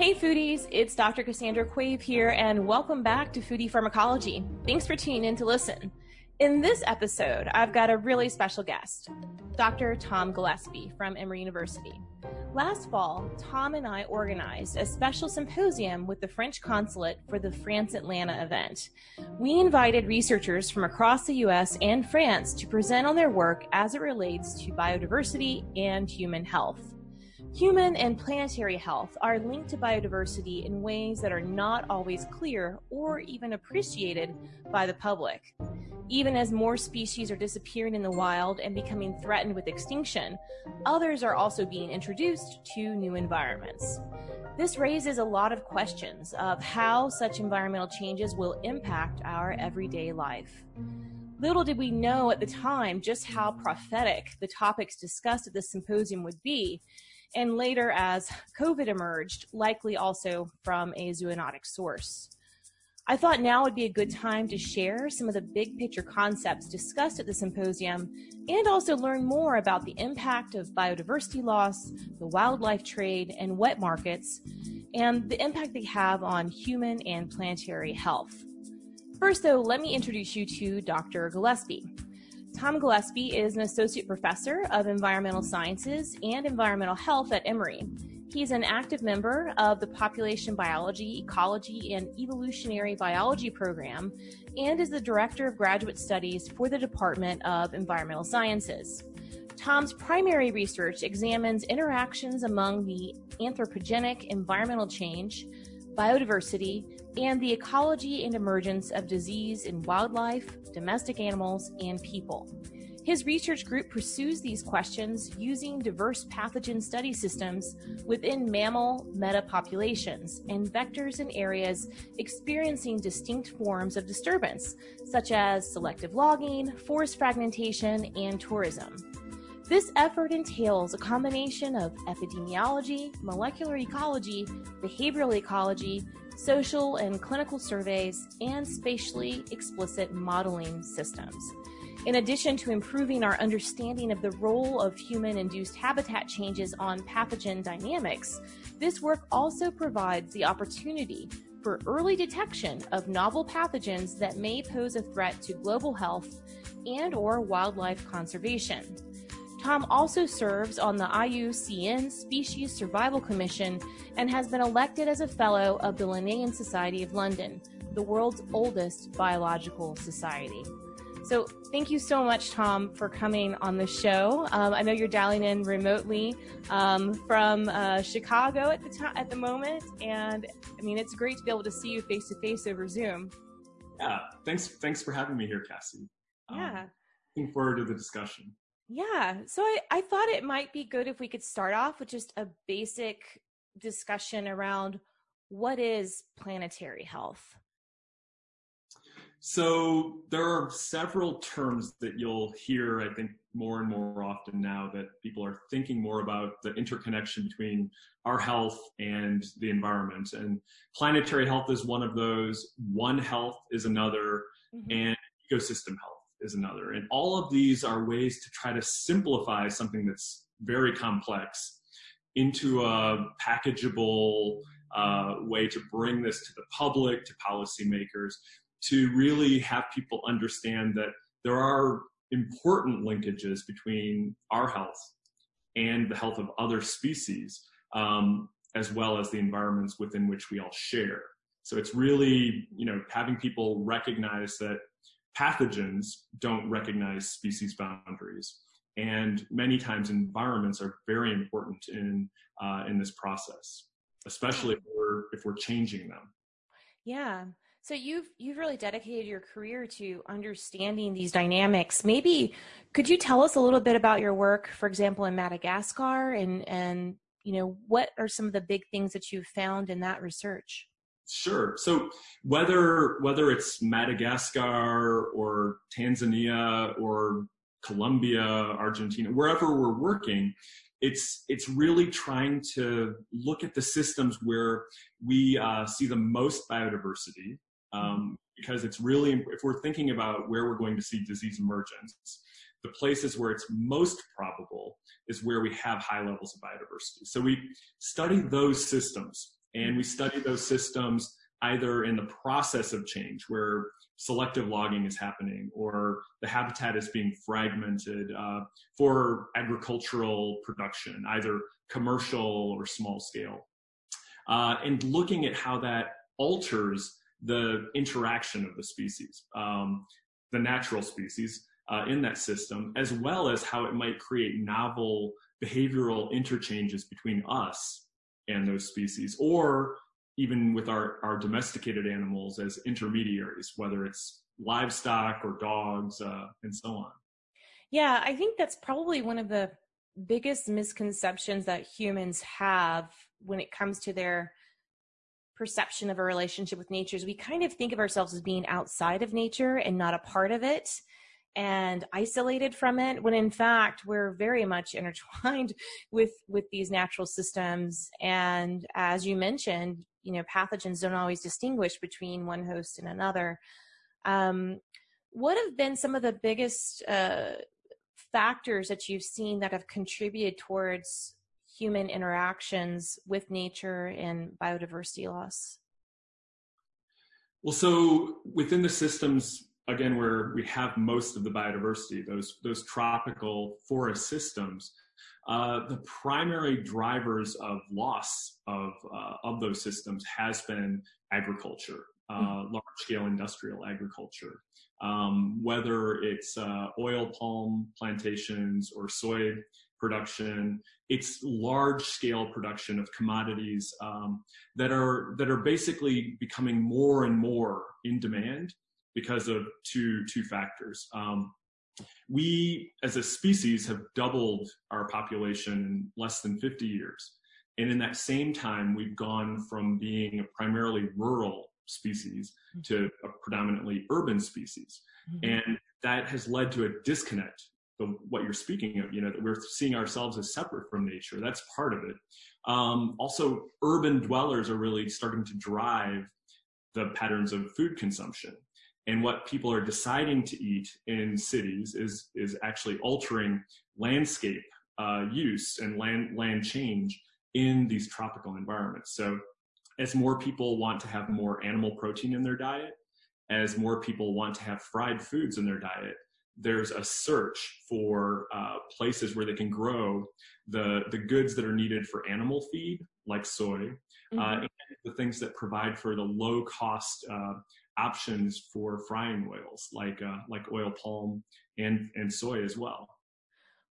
Hey foodies, it's Dr. Cassandra Quave here, and welcome back to Foodie Pharmacology. Thanks for tuning in to listen. In this episode, I've got a really special guest, Dr. Tom Gillespie from Emory University. Last fall, Tom and I organized a special symposium with the French consulate for the France Atlanta event. We invited researchers from across the US and France to present on their work as it relates to biodiversity and human health. Human and planetary health are linked to biodiversity in ways that are not always clear or even appreciated by the public. Even as more species are disappearing in the wild and becoming threatened with extinction, others are also being introduced to new environments. This raises a lot of questions of how such environmental changes will impact our everyday life. Little did we know at the time just how prophetic the topics discussed at this symposium would be, and later as COVID emerged, likely also from a zoonotic source. I thought now would be a good time to share some of the big picture concepts discussed at the symposium and also learn more about the impact of biodiversity loss, the wildlife trade, and wet markets, and the impact they have on human and planetary health. First, though, let me introduce you to Dr. Gillespie. Tom Gillespie is an associate professor of environmental sciences and environmental health at Emory. He's an active member of the Population Biology, Ecology, and Evolutionary Biology program and is the Director of Graduate Studies for the Department of Environmental Sciences. Tom's primary research examines interactions among the anthropogenic environmental change, biodiversity, and the ecology and emergence of disease in wildlife, domestic animals, and people. His research group pursues these questions using diverse pathogen study systems within mammal metapopulations and vectors in areas experiencing distinct forms of disturbance, such as selective logging, forest fragmentation, and tourism. This effort entails a combination of epidemiology, molecular ecology, behavioral ecology, social and clinical surveys, and spatially explicit modeling systems. In addition to improving our understanding of the role of human induced habitat changes on pathogen dynamics, this work also provides the opportunity for early detection of novel pathogens that may pose a threat to global health and or wildlife conservation. Tom also serves on the IUCN Species Survival Commission and has been elected as a fellow of the Linnean Society of London, the world's oldest biological society. So, thank you so much, Tom, for coming on the show. Um, I know you're dialing in remotely um, from uh, Chicago at the time, at the moment, and I mean it's great to be able to see you face to face over Zoom. Yeah, thanks. Thanks for having me here, Cassie. Um, yeah, looking forward to the discussion. Yeah. So I, I thought it might be good if we could start off with just a basic discussion around what is planetary health? So there are several terms that you'll hear, I think, more and more often now that people are thinking more about the interconnection between our health and the environment. And planetary health is one of those, one health is another, mm-hmm. and ecosystem health is another. And all of these are ways to try to simplify something that's very complex into a packageable uh, way to bring this to the public, to policymakers, to really have people understand that there are important linkages between our health and the health of other species, um, as well as the environments within which we all share. So it's really, you know, having people recognize that pathogens don't recognize species boundaries. And many times environments are very important in, uh, in this process, especially if we're, if we're changing them. Yeah. So you've you've really dedicated your career to understanding these dynamics. Maybe could you tell us a little bit about your work, for example, in Madagascar, and and you know what are some of the big things that you've found in that research? Sure. So whether whether it's Madagascar or Tanzania or Colombia, Argentina, wherever we're working, it's it's really trying to look at the systems where we uh, see the most biodiversity, um, because it's really if we're thinking about where we're going to see disease emergence, the places where it's most probable is where we have high levels of biodiversity. So we study those systems And we study those systems either in the process of change, where selective logging is happening, or the habitat is being fragmented uh, for agricultural production, either commercial or small scale. Uh, and looking at how that alters the interaction of the species, um, the natural species uh, in that system, as well as how it might create novel behavioral interchanges between us and those species, or even with our, our domesticated animals as intermediaries, whether it's livestock or dogs uh, and so on. Yeah, I think that's probably one of the biggest misconceptions that humans have when it comes to their perception of a relationship with nature is we kind of think of ourselves as being outside of nature and not a part of it and isolated from it when in fact we're very much intertwined with with these natural systems. And as you mentioned you know pathogens don't always distinguish between one host and another. Um, what have been some of the biggest uh, factors that you've seen that have contributed towards human interactions with nature and biodiversity loss? Well so within the systems again where we have most of the biodiversity those those tropical forest systems uh, the primary drivers of loss of, uh, of those systems has been agriculture, uh, mm-hmm. large scale industrial agriculture. Um, whether it's uh, oil palm plantations or soy production, it's large scale production of commodities um, that are that are basically becoming more and more in demand because of two two factors. Um, we as a species have doubled our population in less than 50 years. And in that same time, we've gone from being a primarily rural species mm-hmm. to a predominantly urban species. Mm-hmm. And that has led to a disconnect the, what you're speaking of, you know, that we're seeing ourselves as separate from nature. That's part of it. Um, also, urban dwellers are really starting to drive the patterns of food consumption and what people are deciding to eat in cities is is actually altering landscape uh, use and land land change in these tropical environments. So as more people want to have more animal protein in their diet, as more people want to have fried foods in their diet, there's a search for uh, places where they can grow the, the goods that are needed for animal feed, like soy, uh, mm-hmm. uh, and the things that provide for the low cost uh, options for frying oils like uh, like oil palm and and soy as well.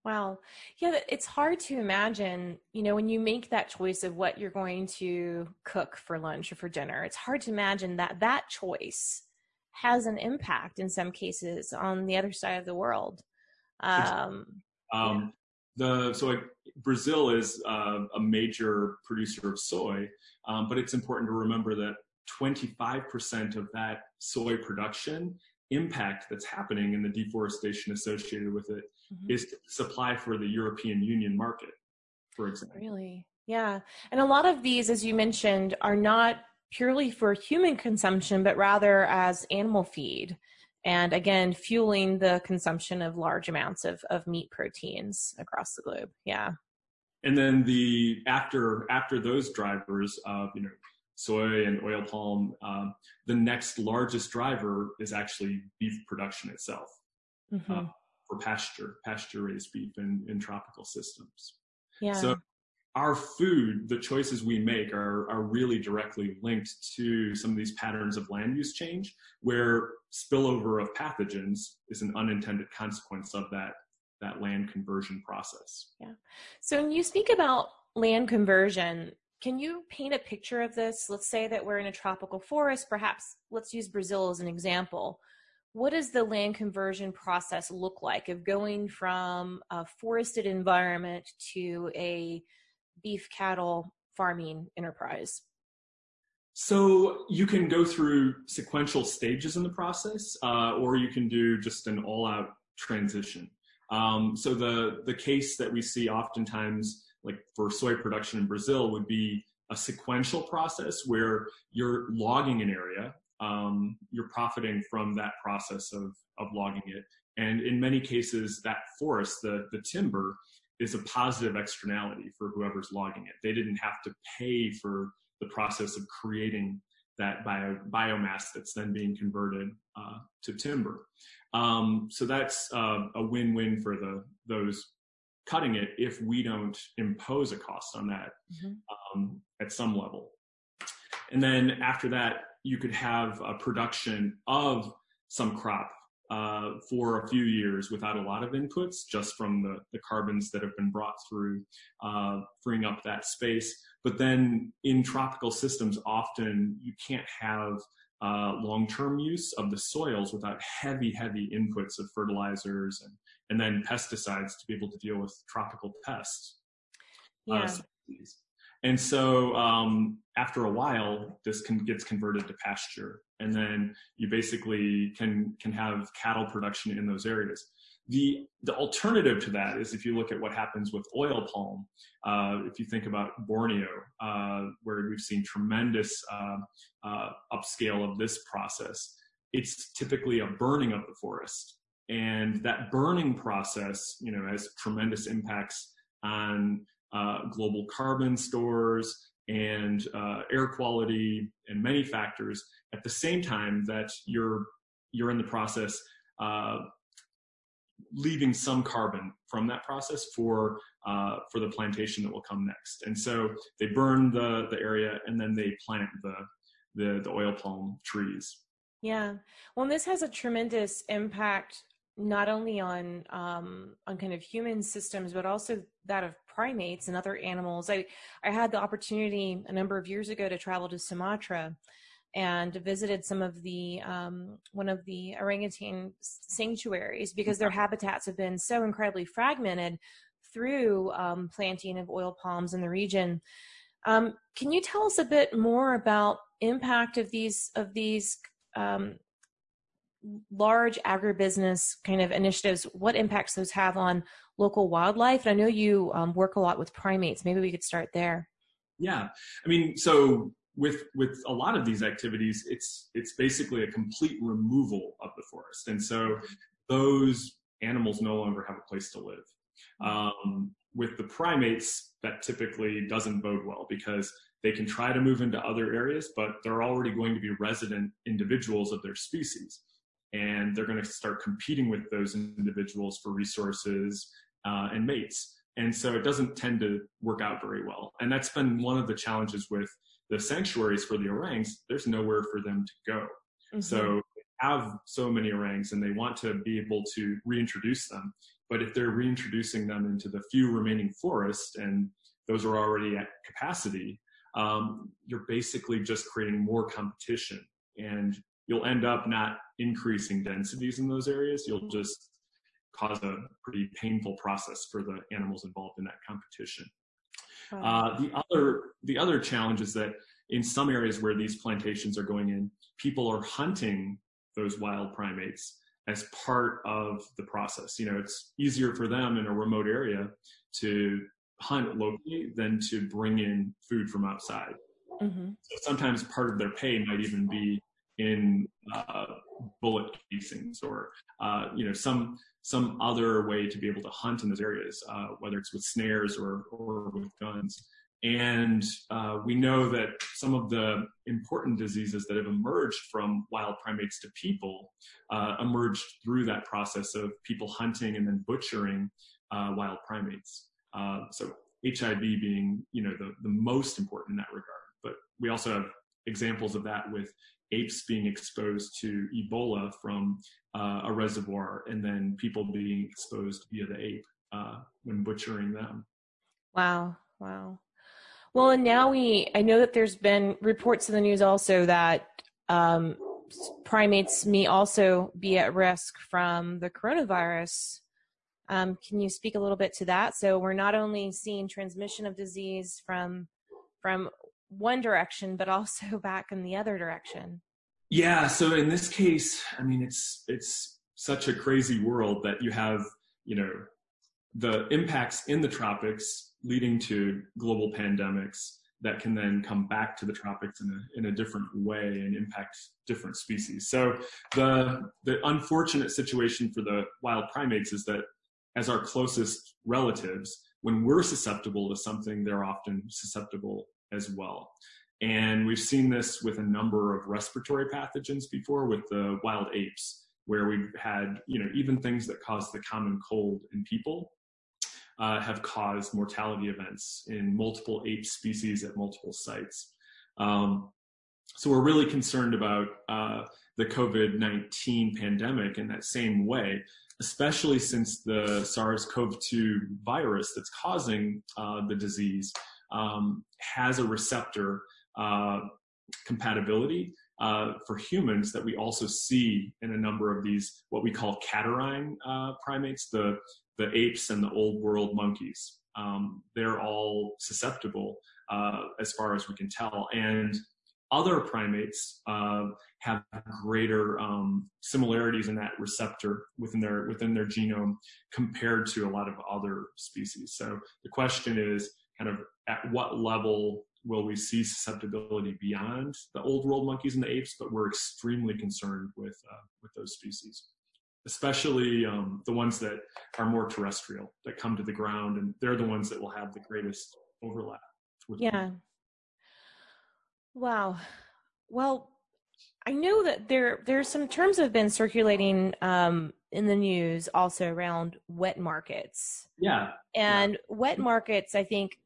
Wow. Yeah, it's hard to imagine, you know, when you make that choice of what you're going to cook for lunch or for dinner, it's hard to imagine that that choice has an impact in some cases on the other side of the world. Um, um. The so like Brazil is uh, a major producer of soy, um, but it's important to remember that 25% of that soy production impact that's happening in the deforestation associated with it mm-hmm. is supply for the European Union market, for example. Really? Yeah. And a lot of these, as you mentioned, are not purely for human consumption, but rather as animal feed. And again, fueling the consumption of large amounts of, of meat proteins across the globe. Yeah. And then the after after those drivers of you know soy and oil palm, um, the next largest driver is actually beef production itself mm-hmm. uh, for pasture, pasture raised beef in, in tropical systems. Yeah. So our food, the choices we make are, are really directly linked to some of these patterns of land use change where spillover of pathogens is an unintended consequence of that that land conversion process. Yeah. So when you speak about land conversion, can you paint a picture of this? Let's say that we're in a tropical forest, perhaps let's use Brazil as an example. What does the land conversion process look like of going from a forested environment to a beef cattle farming enterprise? So you can go through sequential stages in the process, uh, or you can do just an all-out transition. Um, so the the case that we see oftentimes like for soy production in Brazil would be a sequential process where you're logging an area, um, you're profiting from that process of, of logging it. And in many cases, that forest, the, the timber, is a positive externality for whoever's logging it. They didn't have to pay for the process of creating that bio, biomass that's then being converted uh, to timber. Um, so that's uh, a win-win for the those cutting it if we don't impose a cost on that mm-hmm. um, at some level. And then after that, you could have a production of some crop uh, for a few years without a lot of inputs, just from the, the carbons that have been brought through, uh, freeing up that space. But then in tropical systems, often you can't have uh, long-term use of the soils without heavy, heavy inputs of fertilizers and, and then pesticides to be able to deal with tropical pests. Uh, yeah. And so um, after a while, this can, gets converted to pasture, and then you basically can can have cattle production in those areas. The the alternative to that is if you look at what happens with oil palm. Uh, if you think about Borneo, uh, where we've seen tremendous uh, uh upscale of this process, it's typically a burning of the forest, and that burning process, you know, has tremendous impacts on uh, global carbon stores and uh, air quality and many factors. At the same time that you're you're in the process uh, leaving some carbon from that process for uh, for the plantation that will come next. And so they burn the the area and then they plant the the, the oil palm trees. Yeah. Well this has a tremendous impact not only on um, on kind of human systems, but also that of primates and other animals. I I had the opportunity a number of years ago to travel to Sumatra and visited some of the um, one of the orangutan sanctuaries because their habitats have been so incredibly fragmented through um, planting of oil palms in the region. Um, can you tell us a bit more about impact of these of these um, large agribusiness kind of initiatives, what impacts those have on local wildlife? I know you um, work a lot with primates. Maybe we could start there. Yeah, I mean, so with with a lot of these activities, it's it's basically a complete removal of the forest, and so those animals no longer have a place to live. Um, with the primates, that typically doesn't bode well because they can try to move into other areas, but they're already going to be resident individuals of their species and they're going to start competing with those individuals for resources uh, and mates. And so it doesn't tend to work out very well. And that's been one of the challenges with the sanctuaries for the orangs. There's nowhere for them to go. Mm-hmm. So have so many orangs and they want to be able to reintroduce them. But if they're reintroducing them into the few remaining forests and those are already at capacity, um, you're basically just creating more competition. And you'll end up not increasing densities in those areas. You'll just cause a pretty painful process for the animals involved in that competition. Uh, the other the other challenge is that in some areas where these plantations are going in, people are hunting those wild primates as part of the process. You know, it's easier for them in a remote area to hunt locally than to bring in food from outside. Mm-hmm. So sometimes part of their pay might even be in uh, bullet casings or uh, you know some some other way to be able to hunt in those areas, uh, whether it's with snares or or with guns. And uh, we know that some of the important diseases that have emerged from wild primates to people uh, emerged through that process of people hunting and then butchering uh, wild primates. so HIV being, you know, the, the most important in that regard. But we also have examples of that with apes being exposed to Ebola from uh, a reservoir and then people being exposed via the ape uh, when butchering them. Wow, wow. Well, and now we, I know that there's been reports in the news also that um, primates may also be at risk from the coronavirus. Um, can you speak a little bit to that? So we're not only seeing transmission of disease from from one direction, but also back in the other direction. Yeah. So in this case, I mean, it's it's such a crazy world that you have, you know, the impacts in the tropics leading to global pandemics that can then come back to the tropics in a, in a different way and impact different species. So the the unfortunate situation for the wild primates is that as our closest relatives, when we're susceptible to something, they're often susceptible as well. And we've seen this with a number of respiratory pathogens before with the wild apes, where we've had, you know, even things that cause the common cold in people uh, have caused mortality events in multiple ape species at multiple sites. Um, so we're really concerned about uh, the COVID-19 pandemic in that same way, especially since the SARS-CoV-2 virus that's causing uh, the disease um, has a receptor uh, compatibility uh, for humans that we also see in a number of these what we call catarrhine uh, primates, the the apes and the old world monkeys. Um, they're all susceptible uh, as far as we can tell, and other primates uh, have greater um, similarities in that receptor within their within their genome compared to a lot of other species. So the question is kind of at what level will we see susceptibility beyond the old world monkeys and the apes? But we're extremely concerned with uh, with those species, especially um, the ones that are more terrestrial that come to the ground, and they're the ones that will have the greatest overlap. yeah. People. Wow. Well, I know that there there's some terms that have been circulating um, in the news also around wet markets. Yeah. And yeah. wet markets, I think,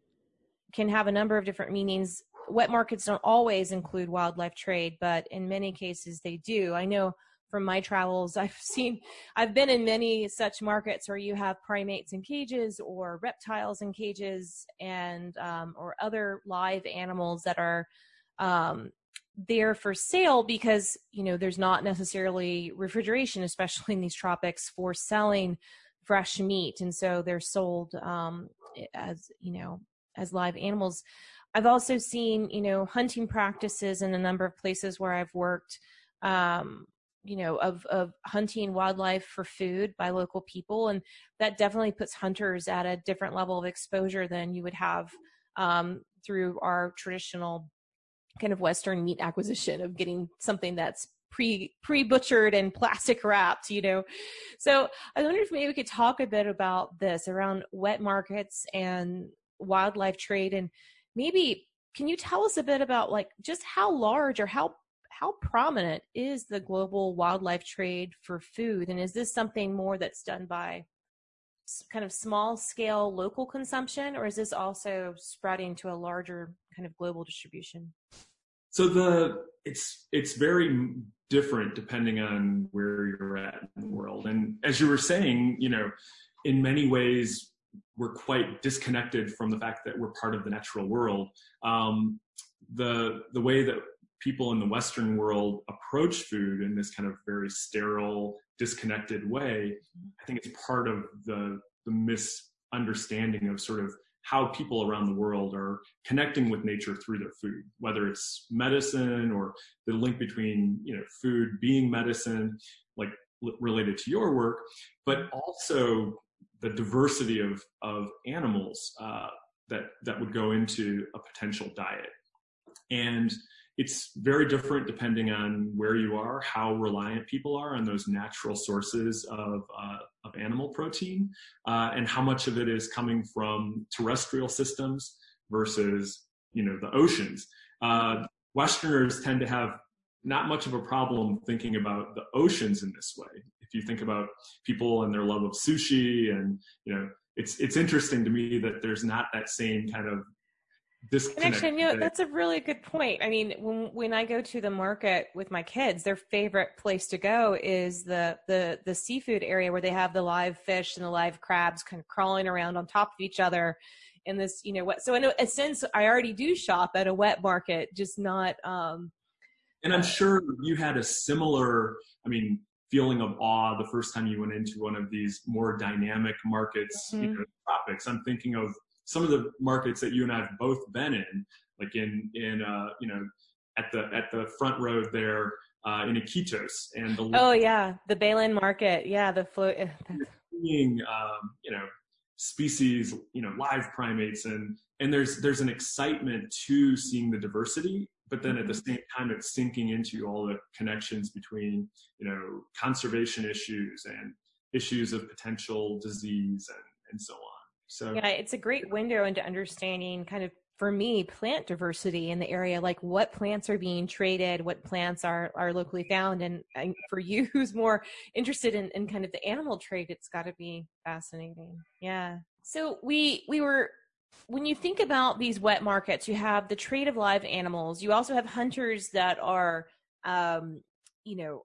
can have a number of different meanings. Wet markets don't always include wildlife trade, but in many cases they do. I know from my travels, I've seen, I've been in many such markets where you have primates in cages or reptiles in cages and um, or other live animals that are um, there for sale because you know there's not necessarily refrigeration especially in these tropics for selling fresh meat and so they're sold um, as you know as live animals i've also seen you know hunting practices in a number of places where i've worked um, you know of of hunting wildlife for food by local people and that definitely puts hunters at a different level of exposure than you would have um, through our traditional kind of Western meat acquisition of getting something that's pre pre butchered and plastic wrapped, you know. So I wonder if maybe we could talk a bit about this around wet markets and wildlife trade, and maybe can you tell us a bit about like just how large or how how prominent is the global wildlife trade for food, and is this something more that's done by kind of small scale local consumption, or is this also spreading to a larger kind of global distribution? So the it's it's very different depending on where you're at in the world. And as you were saying, you know, in many ways we're quite disconnected from the fact that we're part of the natural world. Um, the the way that people in the Western world approach food in this kind of very sterile, disconnected way, I think it's part of the the misunderstanding of sort of how people around the world are connecting with nature through their food, whether it's medicine or the link between you know food being medicine, like related to your work, but also the diversity of of animals uh, that that would go into a potential diet, and it's very different depending on where you are, how reliant people are on those natural sources of, uh, of animal protein, uh, and how much of it is coming from terrestrial systems versus, you know, the oceans. Uh, Westerners tend to have not much of a problem thinking about the oceans in this way. If you think about people and their love of sushi and, you know, it's, it's interesting to me that there's not that same kind of connection you know that's a really good point i mean when when i go to the market with my kids their favorite place to go is the the the seafood area where they have the live fish and the live crabs kind of crawling around on top of each other in this you know what so in a sense i already do shop at a wet market just not um and i'm sure you had a similar i mean feeling of awe the first time you went into one of these more dynamic markets mm-hmm. you know tropics i'm thinking of some of the markets that you and I have both been in, like in in uh, you know at the at the front road there uh, in Iquitos and the oh yeah. The Belen market. Yeah the float seeing um, you know species you know live primates and and there's there's an excitement to seeing the diversity but then at the mm-hmm. same time it's sinking into all the connections between you know conservation issues and issues of potential disease and and so on. So yeah, it's a great window into understanding kind of for me plant diversity in the area like what plants are being traded what plants are are locally found. And, and for you who's more interested in, in kind of the animal trade it's got to be fascinating. Yeah. So we we were when you think about these wet markets you have the trade of live animals you also have hunters that are um, you know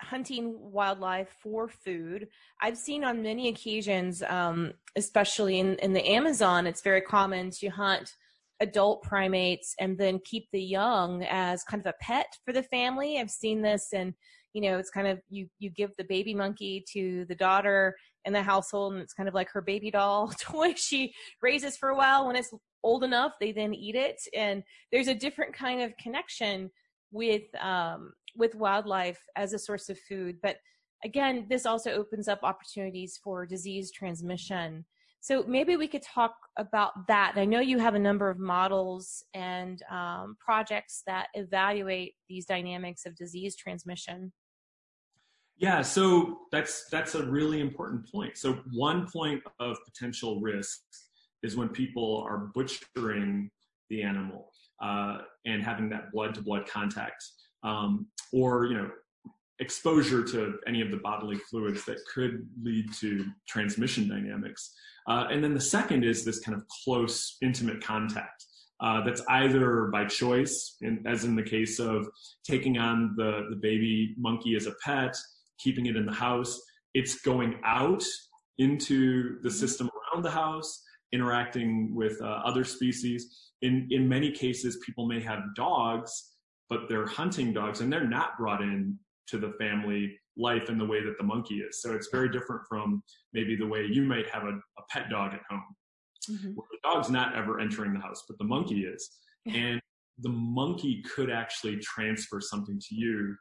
hunting wildlife for food. I've seen on many occasions, um, especially in, in the Amazon, it's very common to hunt adult primates and then keep the young as kind of a pet for the family. I've seen this and you know, it's kind of you you give the baby monkey to the daughter in the household and it's kind of like her baby doll toy she raises for a while when it's old enough they then eat it and there's a different kind of connection with um, with wildlife as a source of food but again this also opens up opportunities for disease transmission so maybe we could talk about that. I know you have a number of models and um, projects that evaluate these dynamics of disease transmission. Yeah, so that's that's a really important point. So one point of potential risk is when people are butchering the animal uh, and having that blood-to-blood contact, um, or you know, exposure to any of the bodily fluids that could lead to transmission dynamics. Uh, and then the second is this kind of close, intimate contact. Uh, that's either by choice, in, as in the case of taking on the, the baby monkey as a pet, keeping it in the house. It's going out into the system around the house, interacting with uh, other species. In, in many cases, people may have dogs, but they're hunting dogs and they're not brought in to the family life in the way that the monkey is. So it's very different from maybe the way you might have a, a pet dog at home. Mm-hmm. the dog's not ever entering the house, but the monkey is. and the monkey could actually transfer something to you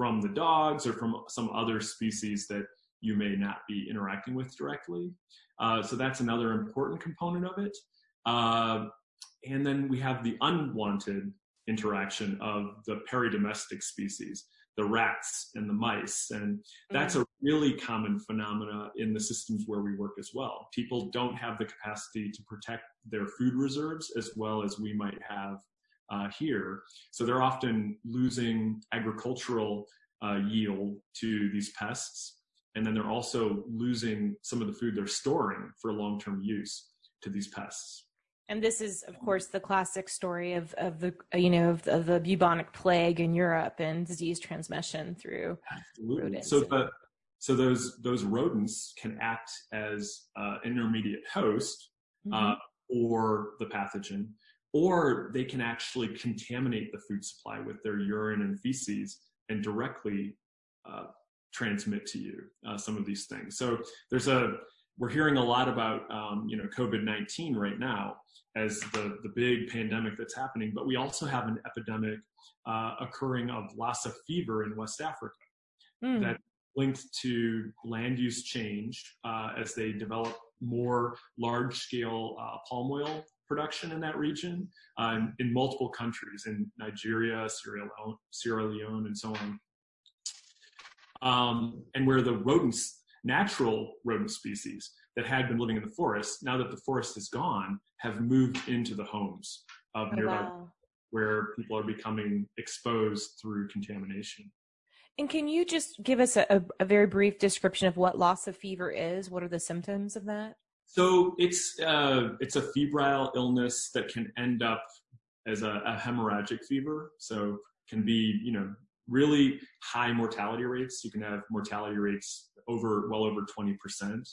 from the dogs or from some other species that you may not be interacting with directly. Uh, so that's another important component of it. Uh, and then we have the unwanted interaction of the peridomestic species the rats and the mice. And that's a really common phenomena in the systems where we work as well. People don't have the capacity to protect their food reserves as well as we might have uh, here. So they're often losing agricultural uh, yield to these pests. And then they're also losing some of the food they're storing for long-term use to these pests. And this is, of course, the classic story of, of the you know of, of the bubonic plague in Europe and disease transmission through Absolutely. rodents. So the so those those rodents can act as uh, intermediate host uh, mm-hmm. uh, or the pathogen, or they can actually contaminate the food supply with their urine and feces and directly uh, transmit to you uh, some of these things. So there's a we're hearing a lot about um, you know COVID-19 right now as the, the big pandemic that's happening, but we also have an epidemic uh, occurring of Lassa fever in West Africa mm. that linked to land use change uh, as they develop more large scale uh, palm oil production in that region um, in multiple countries in Nigeria, Sierra Leone, Sierra Leone and so on. Um, and where the rodents natural rodent species that had been living in the forest, now that the forest is gone, have moved into the homes of oh, nearby wow. where people are becoming exposed through contamination. And can you just give us a, a, very brief description of what Lassa fever is? What are the symptoms of that? So it's uh, it's a febrile illness that can end up as a, a hemorrhagic fever. So can be you know really high mortality rates. You can have mortality rates over well over 20%.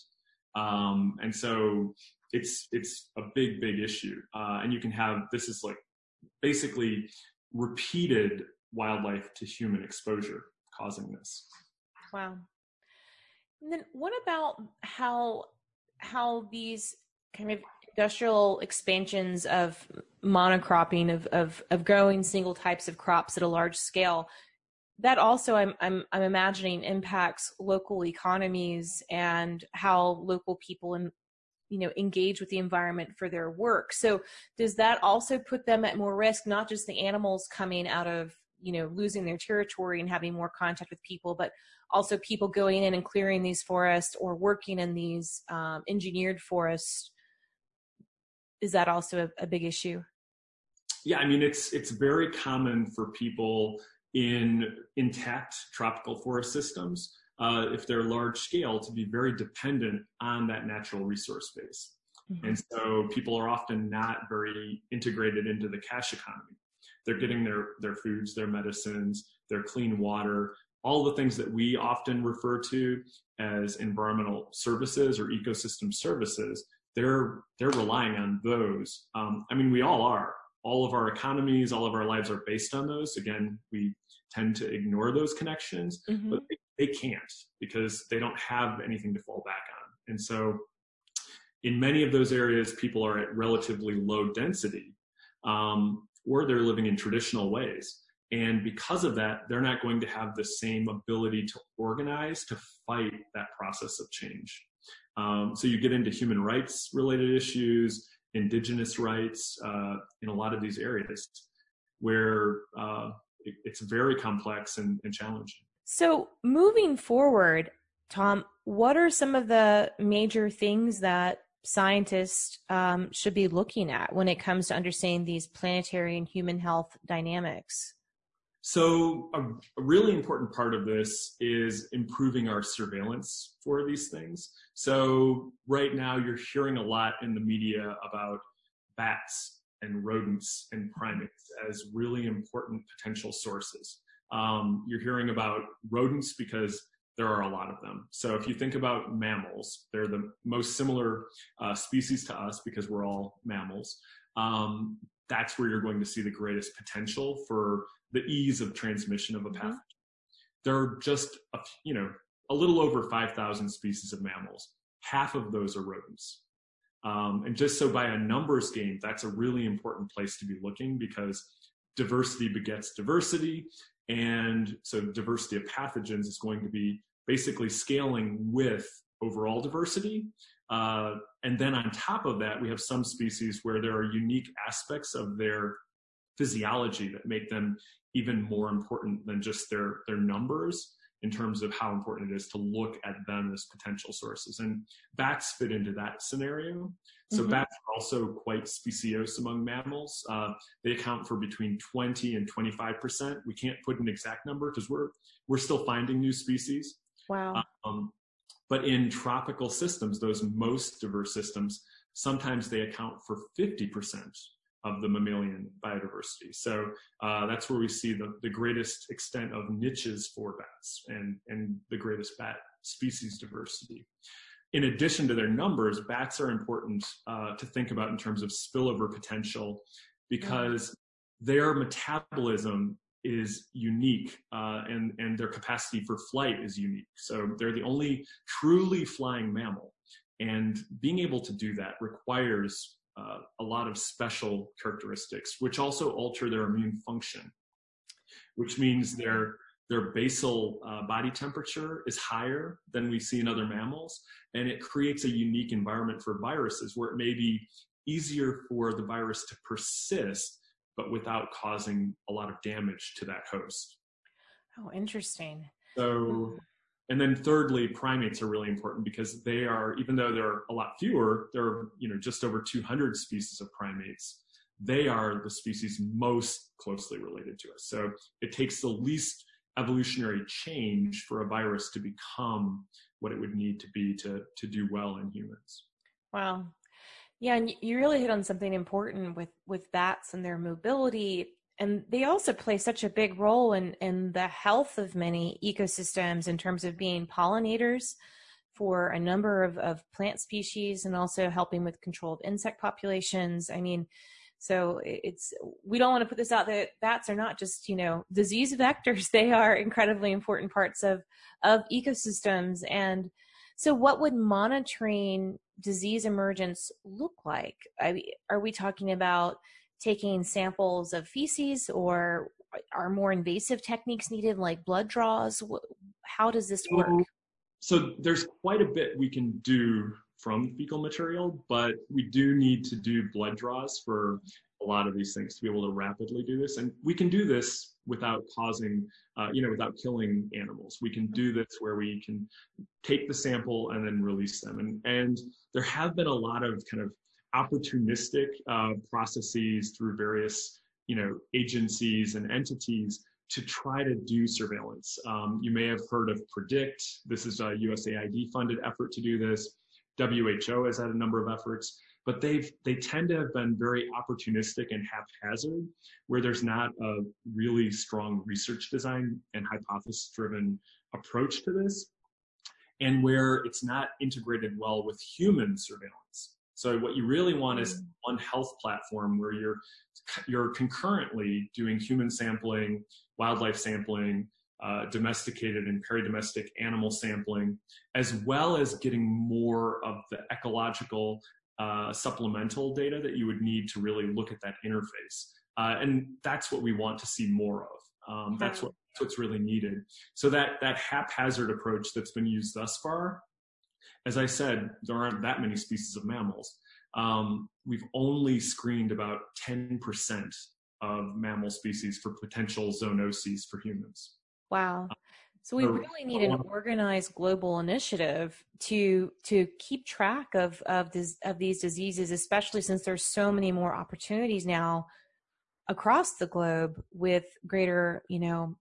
Um, and so it's it's a big big issue. Uh, and you can have this is like basically repeated wildlife to human exposure causing this. Wow. And then what about how how these kind of industrial expansions of monocropping of, of of growing single types of crops at a large scale that also I'm, I'm i'm imagining impacts local economies and how local people and you know engage with the environment for their work. So does that also put them at more risk not just the animals coming out of you know losing their territory and having more contact with people but also people going in and clearing these forests or working in these um, engineered forests is that also a, a big issue yeah, I mean, it's it's very common for people in intact tropical forest systems, uh, if they're large scale, to be very dependent on that natural resource base. Mm-hmm. And so people are often not very integrated into the cash economy. They're getting their, their foods, their medicines, their clean water, all the things that we often refer to as environmental services or ecosystem services. They're, they're relying on those. Um, I mean, we all are. All of our economies, all of our lives are based on those. Again, we tend to ignore those connections, mm-hmm. but they, they can't because they don't have anything to fall back on. And so in many of those areas, people are at relatively low density, um, or they're living in traditional ways. And because of that, they're not going to have the same ability to organize to fight that process of change. Um, so you get into human rights related issues, indigenous rights uh, in a lot of these areas where uh, it, it's very complex and, and challenging. So moving forward, Tom, what are some of the major things that scientists um, should be looking at when it comes to understanding these planetary and human health dynamics? So, a, a, really important part of this is improving our surveillance for these things. So, right now, you're hearing a lot in the media about bats and rodents and primates as really important potential sources. Um, you're hearing about rodents because there are a lot of them. So if you think about mammals, they're the most similar uh, species to us because we're all mammals. Um, that's where you're going to see the greatest potential for the ease of transmission of a mm-hmm. pathogen. Mm-hmm. There are just, a, you know, a little over 5,000 species of mammals. Half of those are rodents. Um, and just so by a numbers game, that's a really important place to be looking because diversity begets diversity. And so diversity of pathogens is going to be basically scaling with overall diversity. Uh, and then on top of that, we have some species where there are unique aspects of their physiology that make them even more important than just their, their numbers in terms of how important it is to look at them as potential sources. And bats fit into that scenario. So mm-hmm. bats are also quite speciose among mammals. Uh, they account for between 20 and 25%. We can't put an exact number because we're, we're still finding new species. Wow. Um, but in tropical systems, those most diverse systems, sometimes they account for 50% of the mammalian biodiversity. So uh, that's where we see the, the greatest extent of niches for bats and, and the greatest bat species diversity. In addition to their numbers, bats are important uh, to think about in terms of spillover potential because their metabolism is unique uh, and, and their capacity for flight is unique. So they're the only truly flying mammal. And being able to do that requires uh, a lot of special characteristics, which also alter their immune function, which means their their basal uh, body temperature is higher than we see in other mammals, and it creates a unique environment for viruses where it may be easier for the virus to persist, but without causing a lot of damage to that host. Oh, interesting. So hmm. and then thirdly, primates are really important because they are, even though there are a lot fewer, there are, you know, just over 200 species of primates. They are the species most closely related to us. So it takes the least evolutionary change for a virus to become what it would need to be to, to do well in humans. Wow. Yeah, and you really hit on something important with with bats and their mobility and they also play such a big role in in the health of many ecosystems in terms of being pollinators for a number of, of plant species and also helping with control of insect populations. I mean so it's we don't want to put this out that bats are not just you know disease vectors. They are incredibly important parts of of ecosystems and so what would monitoring disease emergence look like? Are we talking about taking samples of feces or are more invasive techniques needed like blood draws? How does this work? So there's quite a bit we can do from fecal material but we do need to do blood draws for lot of these things to be able to rapidly do this and we can do this without causing uh, you know without killing animals we can do this where we can take the sample and then release them and and there have been a lot of kind of opportunistic uh, processes through various you know, agencies and entities to try to do surveillance. Um, you may have heard of PREDICT. This is a USAID funded effort to do this. WHO has had a number of efforts, but they've they tend to have been very opportunistic and haphazard, where there's not a really strong research design and hypothesis driven approach to this, and where it's not integrated well with human surveillance. So what you really want is mm. one health platform where you're you're concurrently doing human sampling, wildlife sampling, uh, domesticated and peri-domestic animal sampling, as well as getting more of the ecological uh, supplemental data that you would need to really look at that interface. Uh, and that's what we want to see more of. Um, that's what that's what's really needed. So that that haphazard approach that's been used thus far, as I said, there aren't that many species of mammals. Um, we've only screened about 10% of mammal species for potential zoonoses for humans. Wow. So we really need an organized global initiative to to keep track of of this of these diseases, especially since there's so many more opportunities now across the globe with greater, you know,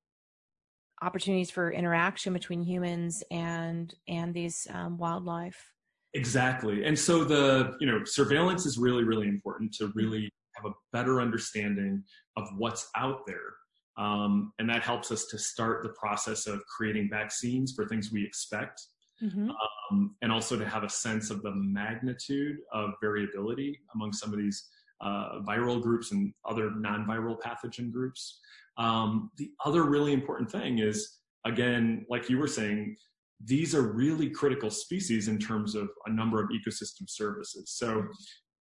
opportunities for interaction between humans and and these um, wildlife. Exactly, and so the you know surveillance is really really important to really have a better understanding of what's out there um, and that helps us to start the process of creating vaccines for things we expect. Mm-hmm. Um, and also to have a sense of the magnitude of variability among some of these uh, viral groups and other non viral pathogen groups. Um, the other really important thing is, again, like you were saying, these are really critical species in terms of a number of ecosystem services. So,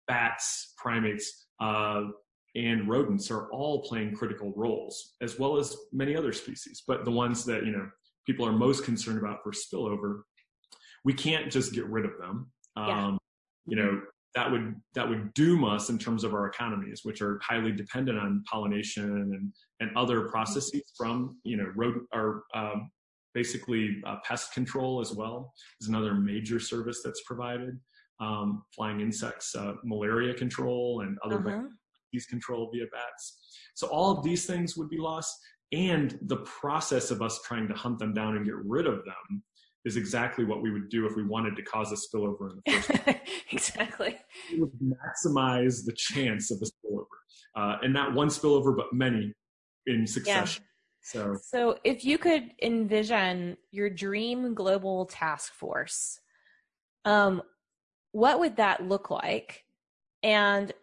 bats, primates, uh, and rodents are all playing critical roles, as well as many other species. But the ones that you know people are most concerned about for spillover, we can't just get rid of them. Yeah. Um, you know that would that would doom us in terms of our economies, which are highly dependent on pollination and and other processes from you know rodent or um, basically uh, pest control as well is another major service that's provided. Um, flying insects, uh, malaria control, and other uh-huh disease control via bats. So all of these things would be lost. And the process of us trying to hunt them down and get rid of them is exactly what we would do if we wanted to cause a spillover in the first place. exactly. We would maximize the chance of a spillover. Uh, and not one spillover, but many in succession. Yeah. So, so if you could envision your dream global task force, um, what would that look like? And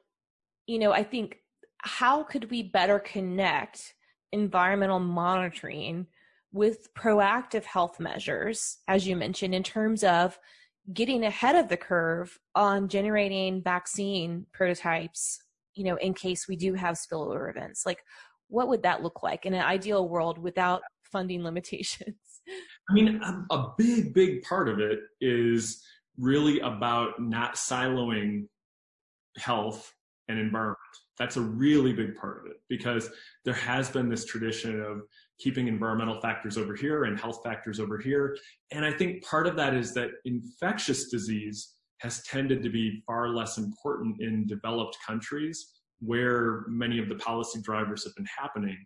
you know, I think how could we better connect environmental monitoring with proactive health measures, as you mentioned, in terms of getting ahead of the curve on generating vaccine prototypes, you know, in case we do have spillover events? Like, what would that look like in an ideal world without funding limitations? I mean, a, a big, big part of it is really about not siloing health and environment. That's a really big part of it because there has been this tradition of keeping environmental factors over here and health factors over here. And I think part of that is that infectious disease has tended to be far less important in developed countries where many of the policy drivers have been happening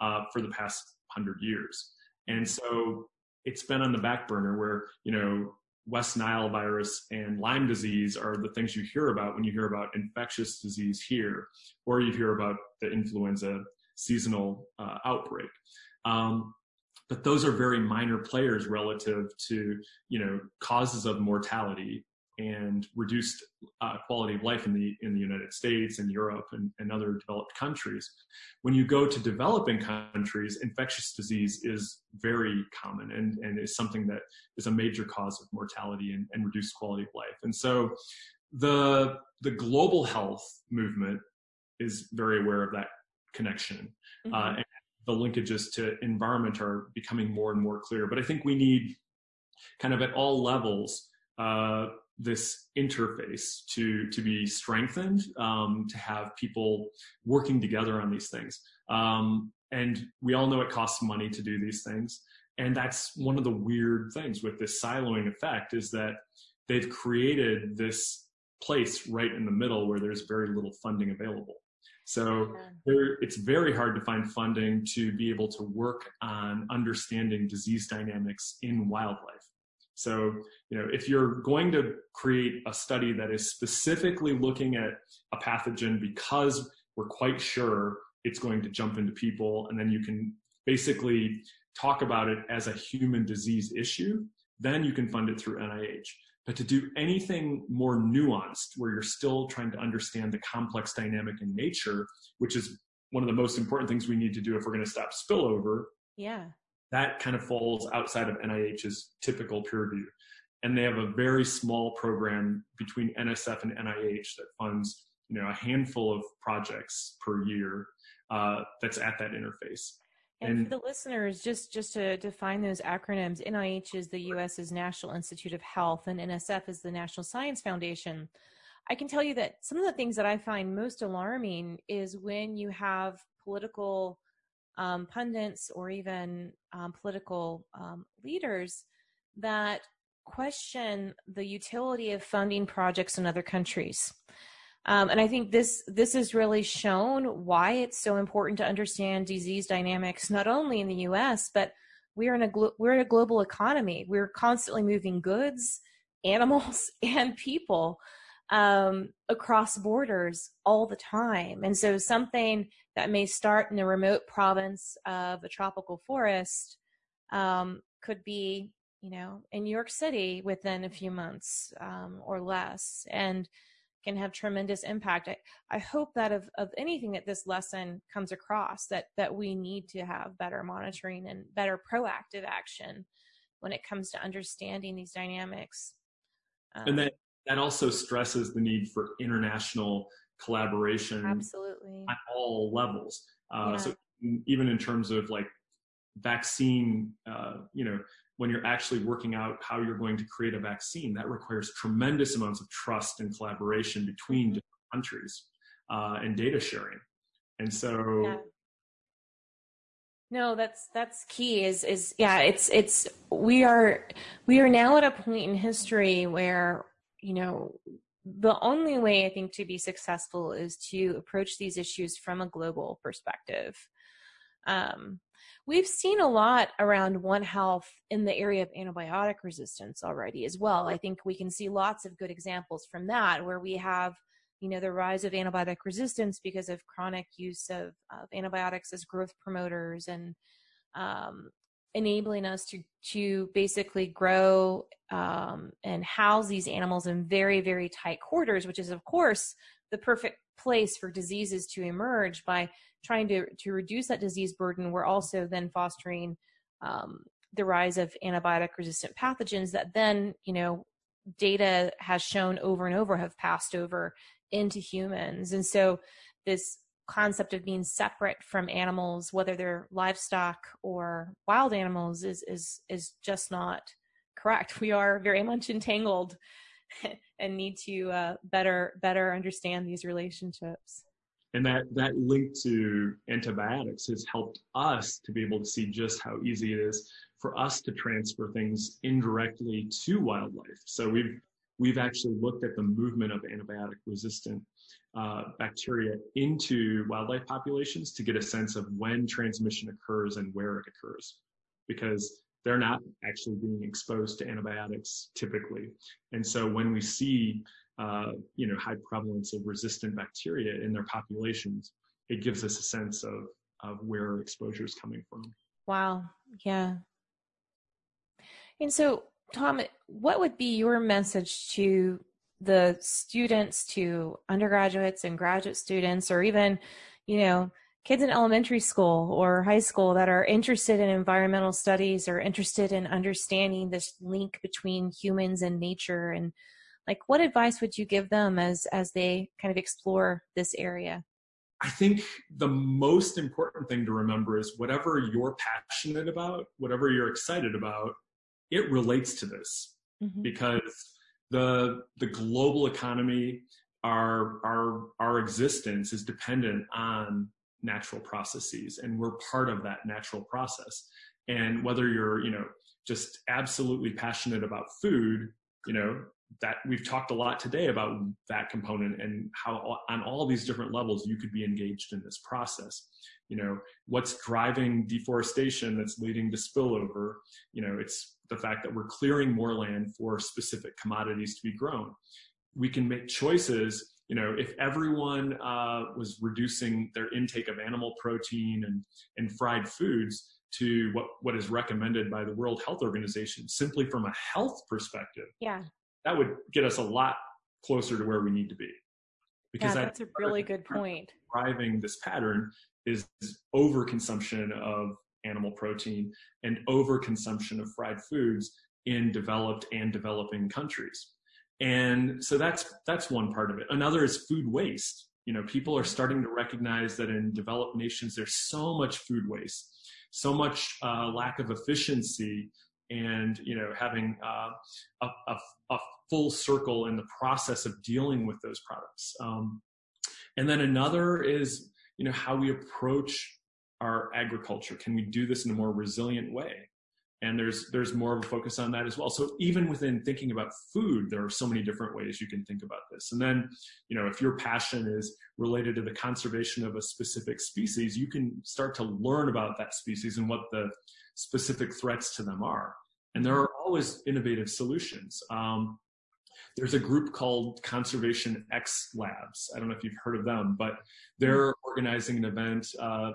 uh, for the past hundred years. And so it's been on the back burner where, you know, West Nile virus and Lyme disease are the things you hear about when you hear about infectious disease here, or you hear about the influenza seasonal uh, outbreak. Um, but those are very minor players relative to you know causes of mortality and reduced uh, quality of life in the in the United States and Europe and, and other developed countries. When you go to developing countries, infectious disease is very common and, and is something that is a major cause of mortality and, and reduced quality of life. And so the the global health movement is very aware of that connection. Mm-hmm. Uh, and the linkages to environment are becoming more and more clear. But I think we need kind of at all levels uh, this interface to to be strengthened um, to have people working together on these things. Um, and we all know it costs money to do these things. And that's one of the weird things with this siloing effect is that they've created this place right in the middle where there's very little funding available. So there, it's very hard to find funding to be able to work on understanding disease dynamics in wildlife. So, you know, if you're going to create a study that is specifically looking at a pathogen because we're quite sure it's going to jump into people, and then you can basically talk about it as a human disease issue, then you can fund it through NIH. But to do anything more nuanced, where you're still trying to understand the complex dynamic in nature, which is one of the most important things we need to do if we're going to stop spillover. Yeah that kind of falls outside of NIH's typical peer review. And they have a very small program between NSF and NIH that funds, you know, a handful of projects per year uh, that's at that interface. And, and, for the listeners, just just to define those acronyms, NIH is the U.S.'s National Institute of Health, and NSF is the National Science Foundation. I can tell you that some of the things that I find most alarming is when you have political um, pundits or even um, political um, leaders that question the utility of funding projects in other countries. Um, and I think this this has really shown why it's so important to understand disease dynamics not only in the U.S. but we're in a we're in a global economy. We're constantly moving goods, animals, and people um, across borders all the time. And so something that may start in a remote province of a tropical forest um, could be, you know, in New York City within a few months um, or less, and can have tremendous impact. I, I hope that of, of anything that this lesson comes across, that that we need to have better monitoring and better proactive action when it comes to understanding these dynamics. Um, and that that also stresses the need for international collaboration absolutely at all levels uh, yeah. so even in terms of like vaccine uh, you know when you're actually working out how you're going to create a vaccine that requires tremendous amounts of trust and collaboration between different countries uh, and data sharing and so yeah. No, that's that's key. Is is yeah, it's it's we are we are now at a point in history where you know, the only way I think to be successful is to approach these issues from a global perspective. Um, we've seen a lot around One Health in the area of antibiotic resistance already as well. I think we can see lots of good examples from that where we have, you know, the rise of antibiotic resistance because of chronic use of, of antibiotics as growth promoters and um, enabling us to to basically grow um, and house these animals in very very tight quarters which is of course the perfect place for diseases to emerge by trying to to reduce that disease burden. We're also then fostering um, the rise of antibiotic resistant pathogens that then you know data has shown over and over have passed over into humans. And so this concept of being separate from animals, whether they're livestock or wild animals, is is is just not correct. We are very much entangled and need to uh, better better understand these relationships. And that that link to antibiotics has helped us to be able to see just how easy it is for us to transfer things indirectly to wildlife. So we've we've actually looked at the movement of antibiotic resistant uh, bacteria into wildlife populations to get a sense of when transmission occurs and where it occurs because they're not actually being exposed to antibiotics typically. And so when we see uh, you know high prevalence of resistant bacteria in their populations it gives us a sense of of where exposure is coming from. Wow. Yeah. And so tom what would be your message to the students to undergraduates and graduate students or even you know kids in elementary school or high school that are interested in environmental studies or interested in understanding this link between humans and nature? And like what advice would you give them as as they kind of explore this area? I think the most important thing to remember is whatever you're passionate about whatever you're excited about it relates to this mm-hmm. because the the global economy, our our our existence is dependent on natural processes, and we're part of that natural process. And whether you're you know just absolutely passionate about food, you know that we've talked a lot today about that component and how on all these different levels you could be engaged in this process you know what's driving deforestation that's leading to spillover you know it's the fact that we're clearing more land for specific commodities to be grown. We can make choices you know if everyone uh, was reducing their intake of animal protein and and fried foods to what what is recommended by the world health organization simply from a health perspective yeah. that would get us a lot closer to where we need to be. Because yeah, that's a really good point. driving this pattern is overconsumption of animal protein and overconsumption of fried foods in developed and developing countries. And so that's that's one part of it. Another is food waste. You know, people are starting to recognize that in developed nations there's so much food waste, so much uh, lack of efficiency, and you know having uh, a, a, a, full circle in the process of dealing with those products. Um, and then another is you know, how we approach our agriculture. Can we do this in a more resilient way? And there's there's more of a focus on that as well. So even within thinking about food, there are so many different ways you can think about this. And then, you know, if your passion is related to the conservation of a specific species, you can start to learn about that species and what the specific threats to them are. And there are always innovative solutions. Um, there's a group called Conservation X Labs. I don't know if you've heard of them, but they're organizing an event uh,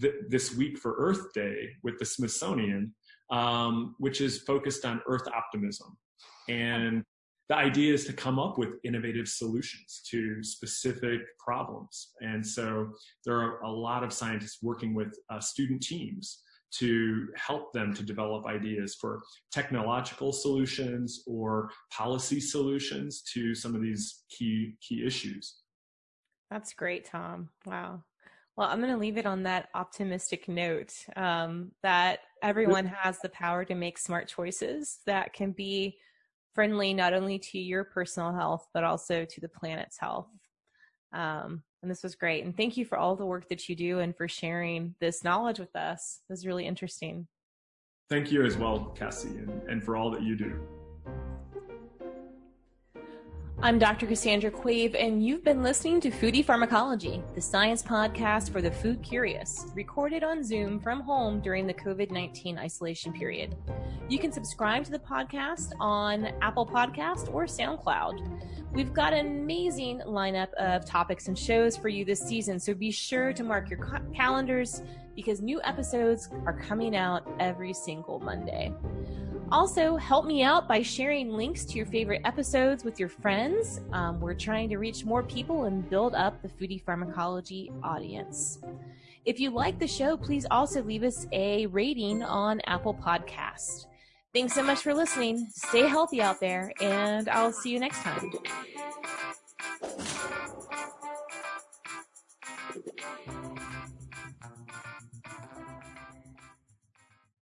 th- this week for Earth Day with the Smithsonian, um, which is focused on Earth optimism. And the idea is to come up with innovative solutions to specific problems. And so there are a lot of scientists working with uh, student teams to help them to develop ideas for technological solutions or policy solutions to some of these key key issues. That's great, Tom. Wow. Well, I'm going to leave it on that optimistic note um, that everyone has the power to make smart choices that can be friendly not only to your personal health, but also to the planet's health. Um, and this was great. And thank you for all the work that you do and for sharing this knowledge with us. It was really interesting. Thank you as well, Cassie, and, and for all that you do. I'm Dr. Cassandra Quave, and you've been listening to Foodie Pharmacology, the science podcast for the food curious, recorded on Zoom from home during the COVID 19 isolation period. You can subscribe to the podcast on Apple Podcast or SoundCloud. We've got an amazing lineup of topics and shows for you this season, so be sure to mark your ca- calendars because new episodes are coming out every single Monday. Also, help me out by sharing links to your favorite episodes with your friends. Um, we're trying to reach more people and build up the foodie pharmacology audience. If you like the show, please also leave us a rating on Apple Podcast. Thanks so much for listening. Stay healthy out there, and I'll see you next time.